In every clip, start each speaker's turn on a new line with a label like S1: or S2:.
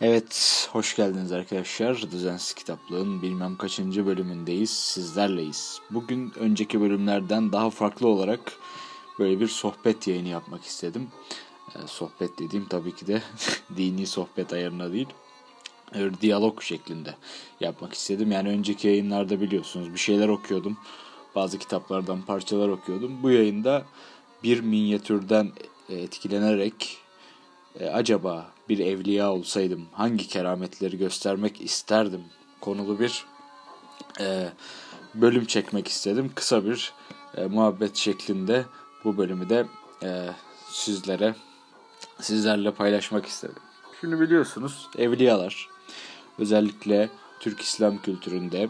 S1: Evet, hoş geldiniz arkadaşlar. Düzensiz Kitaplığın bilmem kaçıncı bölümündeyiz, sizlerleyiz. Bugün önceki bölümlerden daha farklı olarak böyle bir sohbet yayını yapmak istedim. Ee, sohbet dediğim tabii ki de dini sohbet ayarına değil, bir diyalog şeklinde yapmak istedim. Yani önceki yayınlarda biliyorsunuz bir şeyler okuyordum. Bazı kitaplardan parçalar okuyordum. Bu yayında bir minyatürden etkilenerek e, acaba bir evliya olsaydım hangi kerametleri göstermek isterdim konulu bir e, bölüm çekmek istedim. Kısa bir e, muhabbet şeklinde bu bölümü de e, sizlere sizlerle paylaşmak istedim. Şimdi biliyorsunuz evliyalar özellikle Türk İslam kültüründe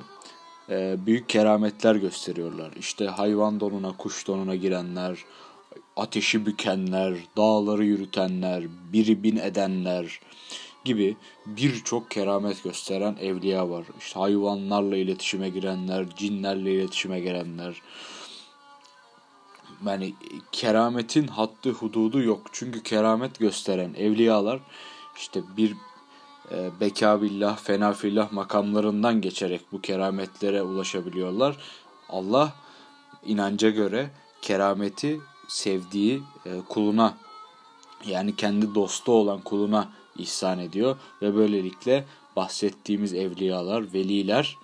S1: e, büyük kerametler gösteriyorlar. İşte hayvan donuna, kuş donuna girenler, ateşi bükenler, dağları yürütenler, biri bin edenler gibi birçok keramet gösteren evliya var. İşte hayvanlarla iletişime girenler, cinlerle iletişime girenler. Yani kerametin haddi hududu yok. Çünkü keramet gösteren evliyalar işte bir e, bekabillah, fenafillah makamlarından geçerek bu kerametlere ulaşabiliyorlar. Allah inanca göre kerameti sevdiği e, kuluna yani kendi dostu olan kuluna ihsan ediyor ve böylelikle bahsettiğimiz evliyalar, veliler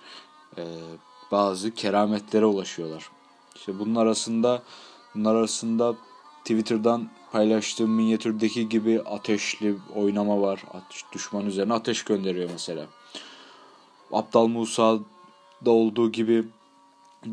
S1: e, bazı kerametlere ulaşıyorlar. İşte bunun arasında bunlar arasında Twitter'dan paylaştığım minyatürdeki gibi ateşli oynama var. Düşman üzerine ateş gönderiyor mesela. Aptal Musa'da olduğu gibi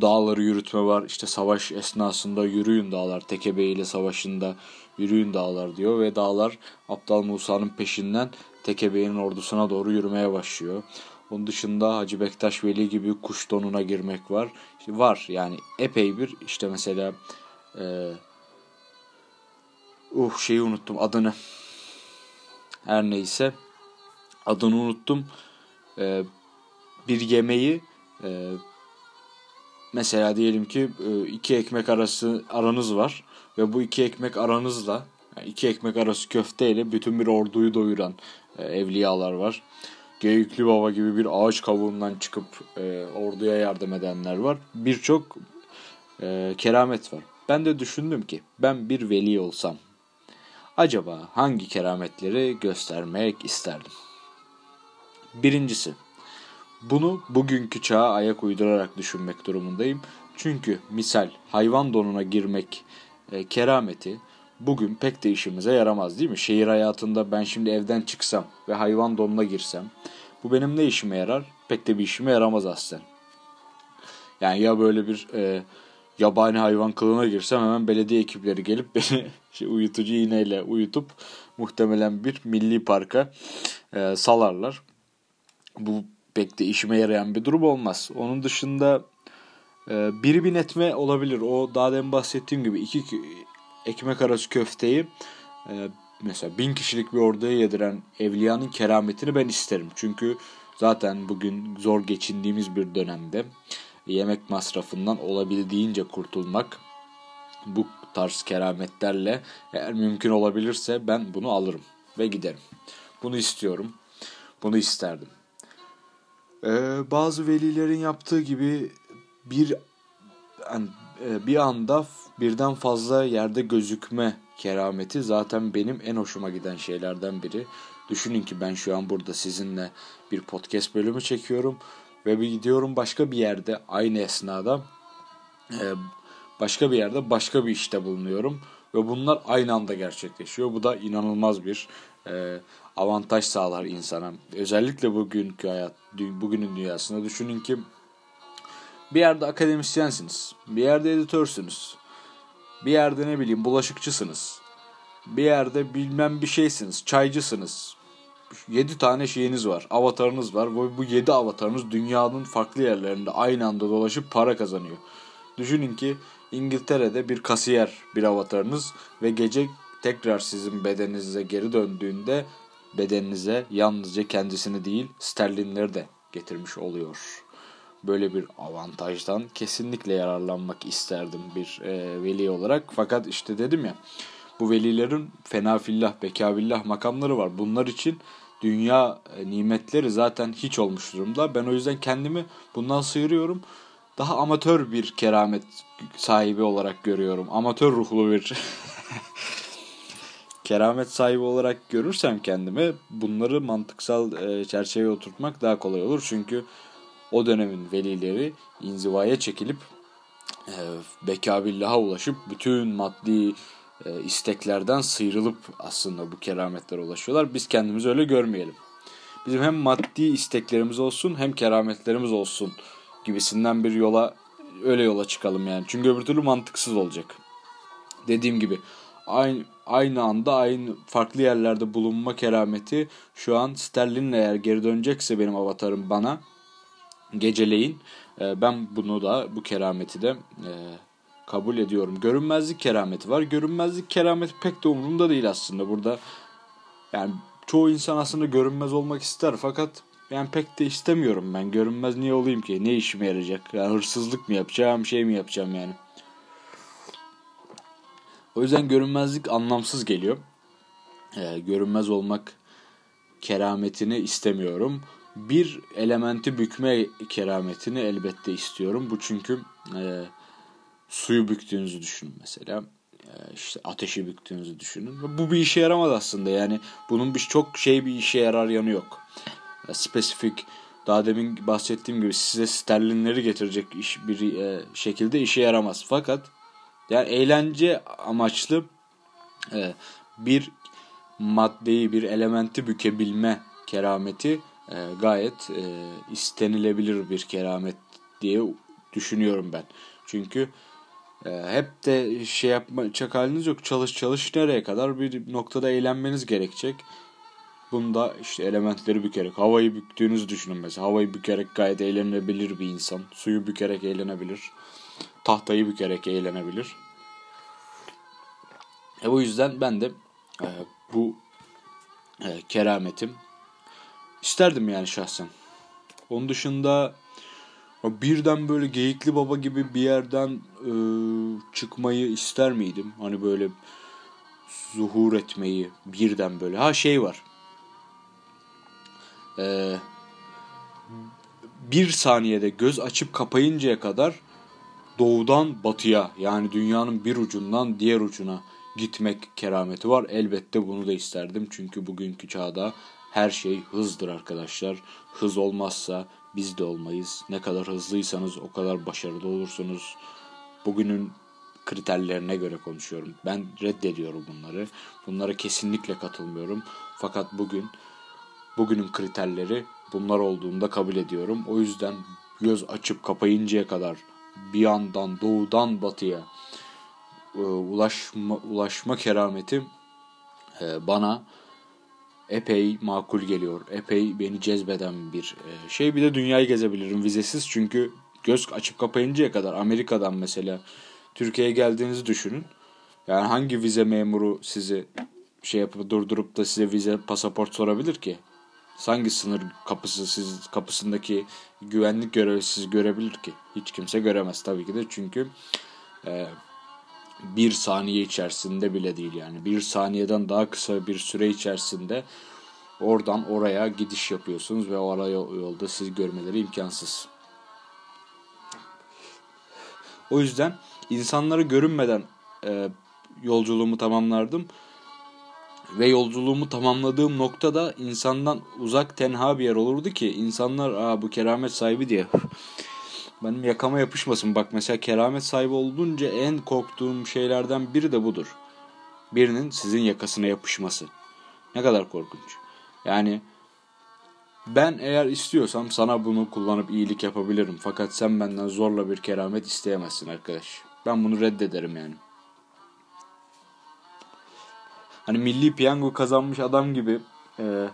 S1: dağları yürütme var. İşte savaş esnasında yürüyün dağlar. Tekebe ile savaşında yürüyün dağlar diyor ve dağlar Aptal Musa'nın peşinden Tekebe'nin ordusuna doğru yürümeye başlıyor. Onun dışında Hacı Bektaş Veli gibi kuş donuna girmek var. İşte var yani epey bir işte mesela e, uh şeyi unuttum adını. Her neyse adını unuttum. E, bir yemeği e, mesela diyelim ki e, iki ekmek arası aranız var ve bu iki ekmek aranızla iki ekmek arası köfteyle bütün bir orduyu doyuran e, evliyalar var. Geyikli Baba gibi bir ağaç kavuğundan çıkıp e, orduya yardım edenler var. Birçok e, keramet var. Ben de düşündüm ki ben bir veli olsam acaba hangi kerametleri göstermek isterdim? Birincisi bunu bugünkü çağa ayak uydurarak düşünmek durumundayım. Çünkü misal hayvan donuna girmek e, kerameti bugün pek de işimize yaramaz değil mi? Şehir hayatında ben şimdi evden çıksam ve hayvan donuna girsem bu benim ne işime yarar? Pek de bir işime yaramaz aslında. Yani ya böyle bir e, yabani hayvan kılığına girsem hemen belediye ekipleri gelip beni şey, uyutucu iğneyle uyutup muhtemelen bir milli parka e, salarlar. Bu pek de işime yarayan bir durum olmaz. Onun dışında e, bir bin etme olabilir. O daha demin bahsettiğim gibi iki ekmek arası köfteyi e, mesela bin kişilik bir orduya yediren evliyanın kerametini ben isterim. Çünkü zaten bugün zor geçindiğimiz bir dönemde yemek masrafından olabildiğince kurtulmak bu tarz kerametlerle eğer mümkün olabilirse ben bunu alırım ve giderim. Bunu istiyorum. Bunu isterdim. Ee, bazı velilerin yaptığı gibi bir yani, e, bir anda birden fazla yerde gözükme kerameti zaten benim en hoşuma giden şeylerden biri. Düşünün ki ben şu an burada sizinle bir podcast bölümü çekiyorum ve bir gidiyorum başka bir yerde aynı esnada e, başka bir yerde başka bir işte bulunuyorum ve bunlar aynı anda gerçekleşiyor. Bu da inanılmaz bir e, avantaj sağlar insana. Özellikle bugünkü hayat, bugünün dünyasında düşünün ki bir yerde akademisyensiniz, bir yerde editörsünüz, bir yerde ne bileyim bulaşıkçısınız, bir yerde bilmem bir şeysiniz, çaycısınız. 7 tane şeyiniz var, avatarınız var ve bu 7 avatarınız dünyanın farklı yerlerinde aynı anda dolaşıp para kazanıyor. Düşünün ki İngiltere'de bir kasiyer bir avatarınız ve gece tekrar sizin bedeninize geri döndüğünde bedeninize yalnızca kendisini değil sterlinleri de getirmiş oluyor. Böyle bir avantajdan kesinlikle yararlanmak isterdim bir e, veli olarak. Fakat işte dedim ya bu velilerin fenafillah, bekabillah makamları var. Bunlar için dünya e, nimetleri zaten hiç olmuş durumda. Ben o yüzden kendimi bundan sıyırıyorum. Daha amatör bir keramet sahibi olarak görüyorum. Amatör ruhlu bir keramet sahibi olarak görürsem kendimi bunları mantıksal e, çerçeveye oturtmak daha kolay olur. Çünkü o dönemin velileri inzivaya çekilip e, bekabillaha ulaşıp bütün maddi e, isteklerden sıyrılıp aslında bu kerametlere ulaşıyorlar. Biz kendimizi öyle görmeyelim. Bizim hem maddi isteklerimiz olsun hem kerametlerimiz olsun gibisinden bir yola öyle yola çıkalım yani. Çünkü öbür türlü mantıksız olacak. Dediğim gibi aynı aynı anda aynı farklı yerlerde bulunma kerameti şu an Sterlin'le eğer geri dönecekse benim avatarım bana geceleyin e, ben bunu da bu kerameti de e, kabul ediyorum. Görünmezlik kerameti var. Görünmezlik kerameti pek de umurumda değil aslında. Burada yani çoğu insan aslında görünmez olmak ister fakat yani pek de istemiyorum ben. Görünmez niye olayım ki? Ne işime yarayacak? Yani hırsızlık mı yapacağım, şey mi yapacağım yani? O yüzden görünmezlik anlamsız geliyor. Ee, görünmez olmak kerametini istemiyorum. Bir elementi bükme kerametini elbette istiyorum. Bu çünkü e, suyu büktüğünüzü düşünün mesela. E, işte ateşi büktüğünüzü düşünün. Bu bir işe yaramadı aslında. Yani bunun bir çok şey bir işe yarar yanı yok. E, spesifik daha demin bahsettiğim gibi size sterlinleri getirecek iş bir e, şekilde işe yaramaz. Fakat yani eğlence amaçlı e, bir maddeyi, bir elementi bükebilme kerameti e, gayet e, istenilebilir bir keramet diye düşünüyorum ben. Çünkü e, hep de şey yapacak haliniz yok. Çalış çalış nereye kadar bir noktada eğlenmeniz gerekecek. Bunda işte elementleri bükerek, havayı büktüğünüzü düşünün mesela. Havayı bükerek gayet eğlenebilir bir insan. Suyu bükerek eğlenebilir. Tahtayı bükerek eğlenebilir. E bu yüzden ben de e, bu e, kerametim isterdim yani şahsen. Onun dışında birden böyle geyikli baba gibi bir yerden e, çıkmayı ister miydim? Hani böyle zuhur etmeyi birden böyle. Ha şey var. E, bir saniyede göz açıp kapayıncaya kadar doğudan batıya yani dünyanın bir ucundan diğer ucuna gitmek kerameti var. Elbette bunu da isterdim. Çünkü bugünkü çağda her şey hızdır arkadaşlar. Hız olmazsa biz de olmayız. Ne kadar hızlıysanız o kadar başarılı olursunuz. Bugünün kriterlerine göre konuşuyorum. Ben reddediyorum bunları. Bunlara kesinlikle katılmıyorum. Fakat bugün bugünün kriterleri bunlar olduğunda kabul ediyorum. O yüzden göz açıp kapayıncaya kadar bir yandan doğudan batıya e, ulaşma, ulaşma kerameti e, bana epey makul geliyor. Epey beni cezbeden bir e, şey. Bir de dünyayı gezebilirim vizesiz. Çünkü göz açıp kapayıncaya kadar Amerika'dan mesela Türkiye'ye geldiğinizi düşünün. Yani hangi vize memuru sizi şey yapıp durdurup da size vize pasaport sorabilir ki? Hangi sınır kapısı siz kapısındaki güvenlik görevlisi görebilir ki? Hiç kimse göremez tabii ki de çünkü e, bir saniye içerisinde bile değil yani bir saniyeden daha kısa bir süre içerisinde oradan oraya gidiş yapıyorsunuz ve oraya yolda sizi görmeleri imkansız. O yüzden insanları görünmeden e, yolculuğumu tamamlardım. Ve yolculuğumu tamamladığım noktada insandan uzak tenha bir yer olurdu ki insanlar Aa, bu keramet sahibi diye benim yakama yapışmasın. Bak mesela keramet sahibi olunca en korktuğum şeylerden biri de budur. Birinin sizin yakasına yapışması. Ne kadar korkunç. Yani ben eğer istiyorsam sana bunu kullanıp iyilik yapabilirim. Fakat sen benden zorla bir keramet isteyemezsin arkadaş. Ben bunu reddederim yani. Hani milli piyango kazanmış adam gibi e,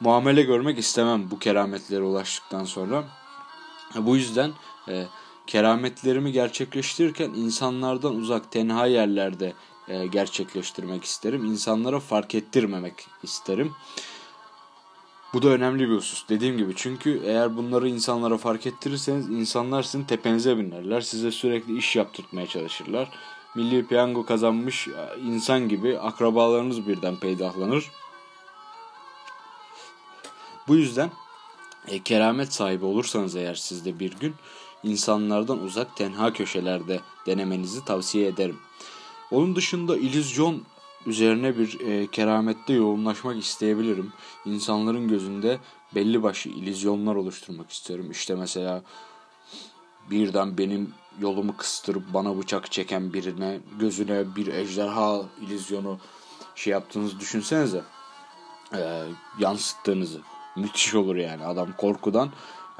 S1: muamele görmek istemem bu kerametlere ulaştıktan sonra. Bu yüzden e, kerametlerimi gerçekleştirirken insanlardan uzak tenha yerlerde e, gerçekleştirmek isterim. İnsanlara fark ettirmemek isterim. Bu da önemli bir husus dediğim gibi. Çünkü eğer bunları insanlara fark ettirirseniz insanlar sizin tepenize binerler. Size sürekli iş yaptırtmaya çalışırlar. Milli piyango kazanmış insan gibi akrabalarınız birden peydahlanır. Bu yüzden e, keramet sahibi olursanız eğer siz de bir gün insanlardan uzak tenha köşelerde denemenizi tavsiye ederim. Onun dışında illüzyon üzerine bir e, keramette yoğunlaşmak isteyebilirim. İnsanların gözünde belli başlı illüzyonlar oluşturmak isterim. İşte mesela birden benim yolumu kıstırıp bana bıçak çeken birine gözüne bir ejderha illüzyonu şey yaptığınızı düşünsenize. E, yansıttığınızı. Müthiş olur yani adam korkudan.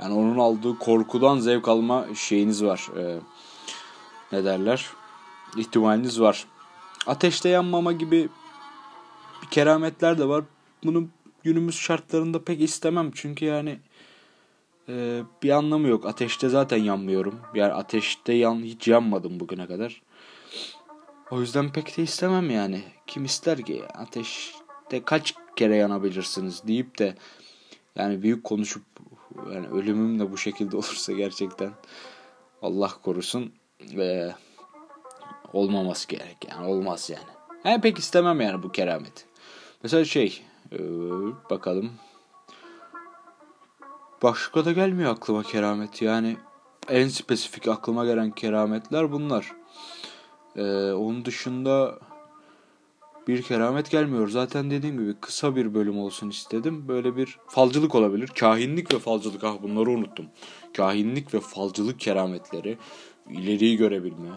S1: Yani onun aldığı korkudan zevk alma şeyiniz var. E, ne derler? İhtimaliniz var. Ateşte yanmama gibi bir kerametler de var. Bunu günümüz şartlarında pek istemem. Çünkü yani e, bir anlamı yok. Ateşte zaten yanmıyorum. Yani ateşte yan, hiç yanmadım bugüne kadar. O yüzden pek de istemem yani. Kim ister ki ateşte kaç kere yanabilirsiniz deyip de yani büyük konuşup yani ölümüm de bu şekilde olursa gerçekten Allah korusun ve olmaması gerek yani olmaz yani. Yani pek istemem yani bu keramet. Mesela şey ee, bakalım. Başka da gelmiyor aklıma keramet yani en spesifik aklıma gelen kerametler bunlar. Ee, onun dışında bir keramet gelmiyor. Zaten dediğim gibi kısa bir bölüm olsun istedim. Böyle bir falcılık olabilir. Kahinlik ve falcılık. Ah bunları unuttum. Kahinlik ve falcılık kerametleri. ileriyi görebilme.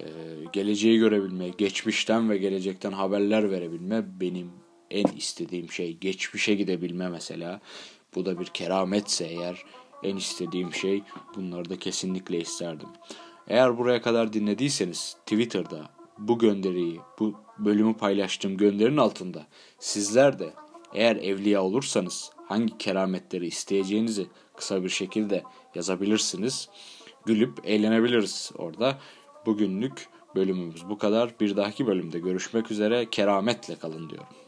S1: E, geleceği görebilme. Geçmişten ve gelecekten haberler verebilme benim en istediğim şey. Geçmişe gidebilme mesela. Bu da bir kerametse eğer en istediğim şey. Bunları da kesinlikle isterdim. Eğer buraya kadar dinlediyseniz Twitter'da bu gönderiyi, bu bölümü paylaştığım gönderinin altında sizler de eğer evliya olursanız hangi kerametleri isteyeceğinizi kısa bir şekilde yazabilirsiniz. Gülüp eğlenebiliriz orada. Bugünlük bölümümüz bu kadar. Bir dahaki bölümde görüşmek üzere. Kerametle kalın diyorum.